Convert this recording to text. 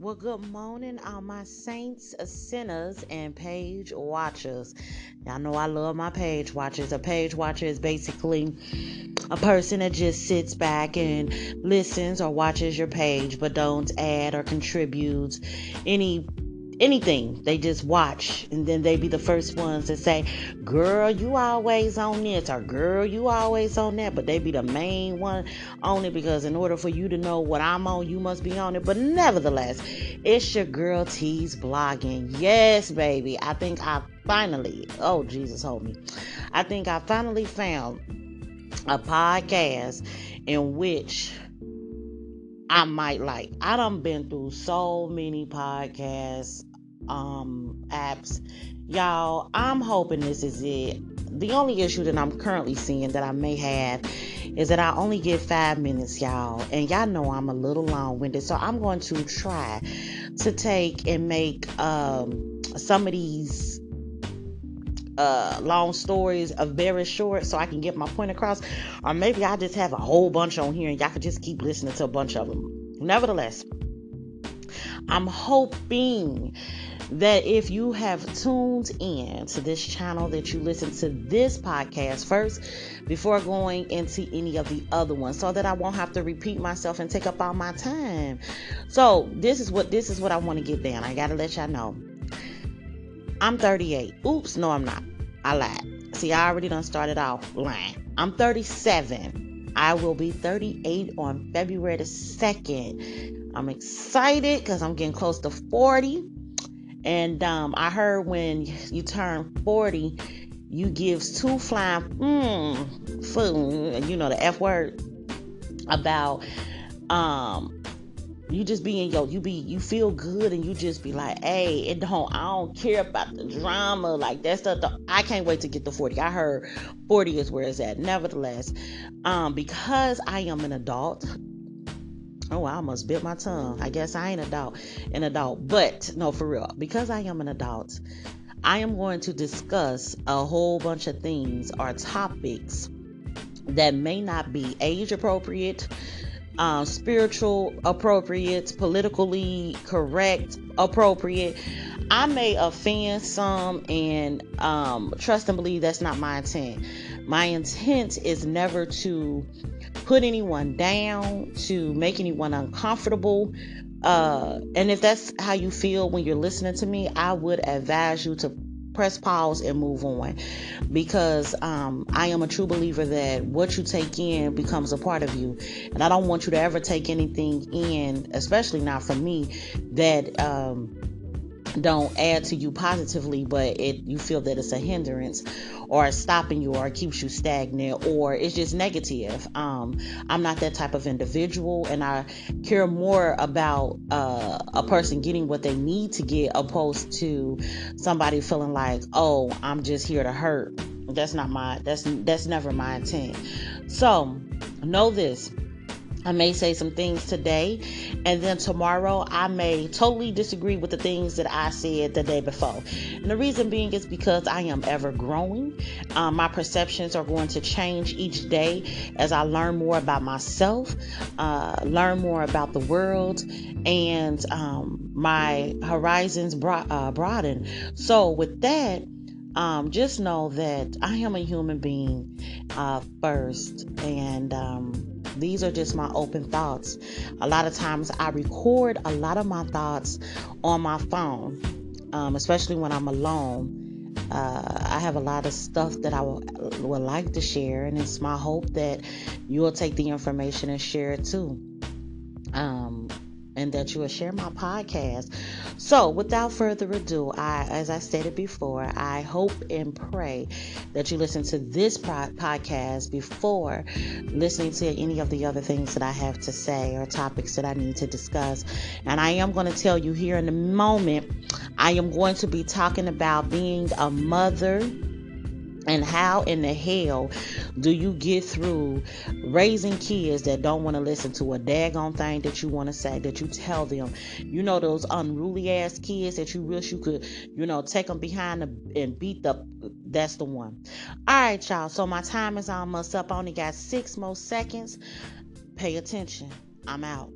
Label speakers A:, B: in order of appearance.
A: Well, good morning, all my saints, uh, sinners, and page watchers. Y'all know I love my page watchers. A page watcher is basically a person that just sits back and listens or watches your page, but don't add or contribute any anything. They just watch and then they be the first ones to say, Girl, you always on this or girl, you always on that. But they be the main one on it because in order for you to know what I'm on, you must be on it. But nevertheless, it's your girl T's blogging. Yes, baby. I think I finally, oh Jesus hold me. I think I finally found a podcast in which I might like. I done been through so many podcasts um apps. Y'all, I'm hoping this is it. The only issue that I'm currently seeing that I may have is that I only get five minutes, y'all. And y'all know I'm a little long winded. So I'm going to try to take and make um, some of these uh, long stories are very short so I can get my point across. Or maybe I just have a whole bunch on here and y'all can just keep listening to a bunch of them. Nevertheless, I'm hoping that if you have tuned in to this channel that you listen to this podcast first before going into any of the other ones so that I won't have to repeat myself and take up all my time. So, this is what this is what I want to get down. I got to let y'all know. I'm 38. Oops, no I'm not. I lied. See, I already done started off lying. I'm 37. I will be 38 on February the 2nd. I'm excited because I'm getting close to 40. And um, I heard when you turn 40, you gives two flying mm, food, you know the F word about um you just be in your you be you feel good and you just be like hey it don't i don't care about the drama like that's the, the i can't wait to get to 40 i heard 40 is where it's at. Nevertheless um because i am an adult Oh, I almost bit my tongue. I guess I ain't adult, an adult, but no, for real, because I am an adult, I am going to discuss a whole bunch of things or topics that may not be age appropriate, uh, spiritual appropriate, politically correct appropriate. I may offend some, and um, trust and believe that's not my intent. My intent is never to put anyone down, to make anyone uncomfortable. Uh, and if that's how you feel when you're listening to me, I would advise you to press pause and move on because um, I am a true believer that what you take in becomes a part of you. And I don't want you to ever take anything in, especially not from me, that. Um, don't add to you positively, but it you feel that it's a hindrance or stopping you or keeps you stagnant or it's just negative. Um, I'm not that type of individual, and I care more about uh, a person getting what they need to get opposed to somebody feeling like, oh, I'm just here to hurt. That's not my that's that's never my intent. So know this I may say some things today, and then tomorrow I may totally disagree with the things that I said the day before. And the reason being is because I am ever growing. Um, my perceptions are going to change each day as I learn more about myself, uh, learn more about the world, and um, my horizons bro- uh, broaden. So, with that, um, just know that I am a human being uh, first, and um, these are just my open thoughts. A lot of times I record a lot of my thoughts on my phone, um, especially when I'm alone. Uh, I have a lot of stuff that I would like to share, and it's my hope that you will take the information and share it too. Um, and that you will share my podcast. So, without further ado, I, as I stated before, I hope and pray that you listen to this podcast before listening to any of the other things that I have to say or topics that I need to discuss. And I am going to tell you here in a moment, I am going to be talking about being a mother and how in the hell do you get through raising kids that don't want to listen to a daggone thing that you want to say, that you tell them? You know, those unruly ass kids that you wish you could, you know, take them behind the, and beat the. That's the one. All right, y'all. So my time is almost up. I only got six more seconds. Pay attention. I'm out.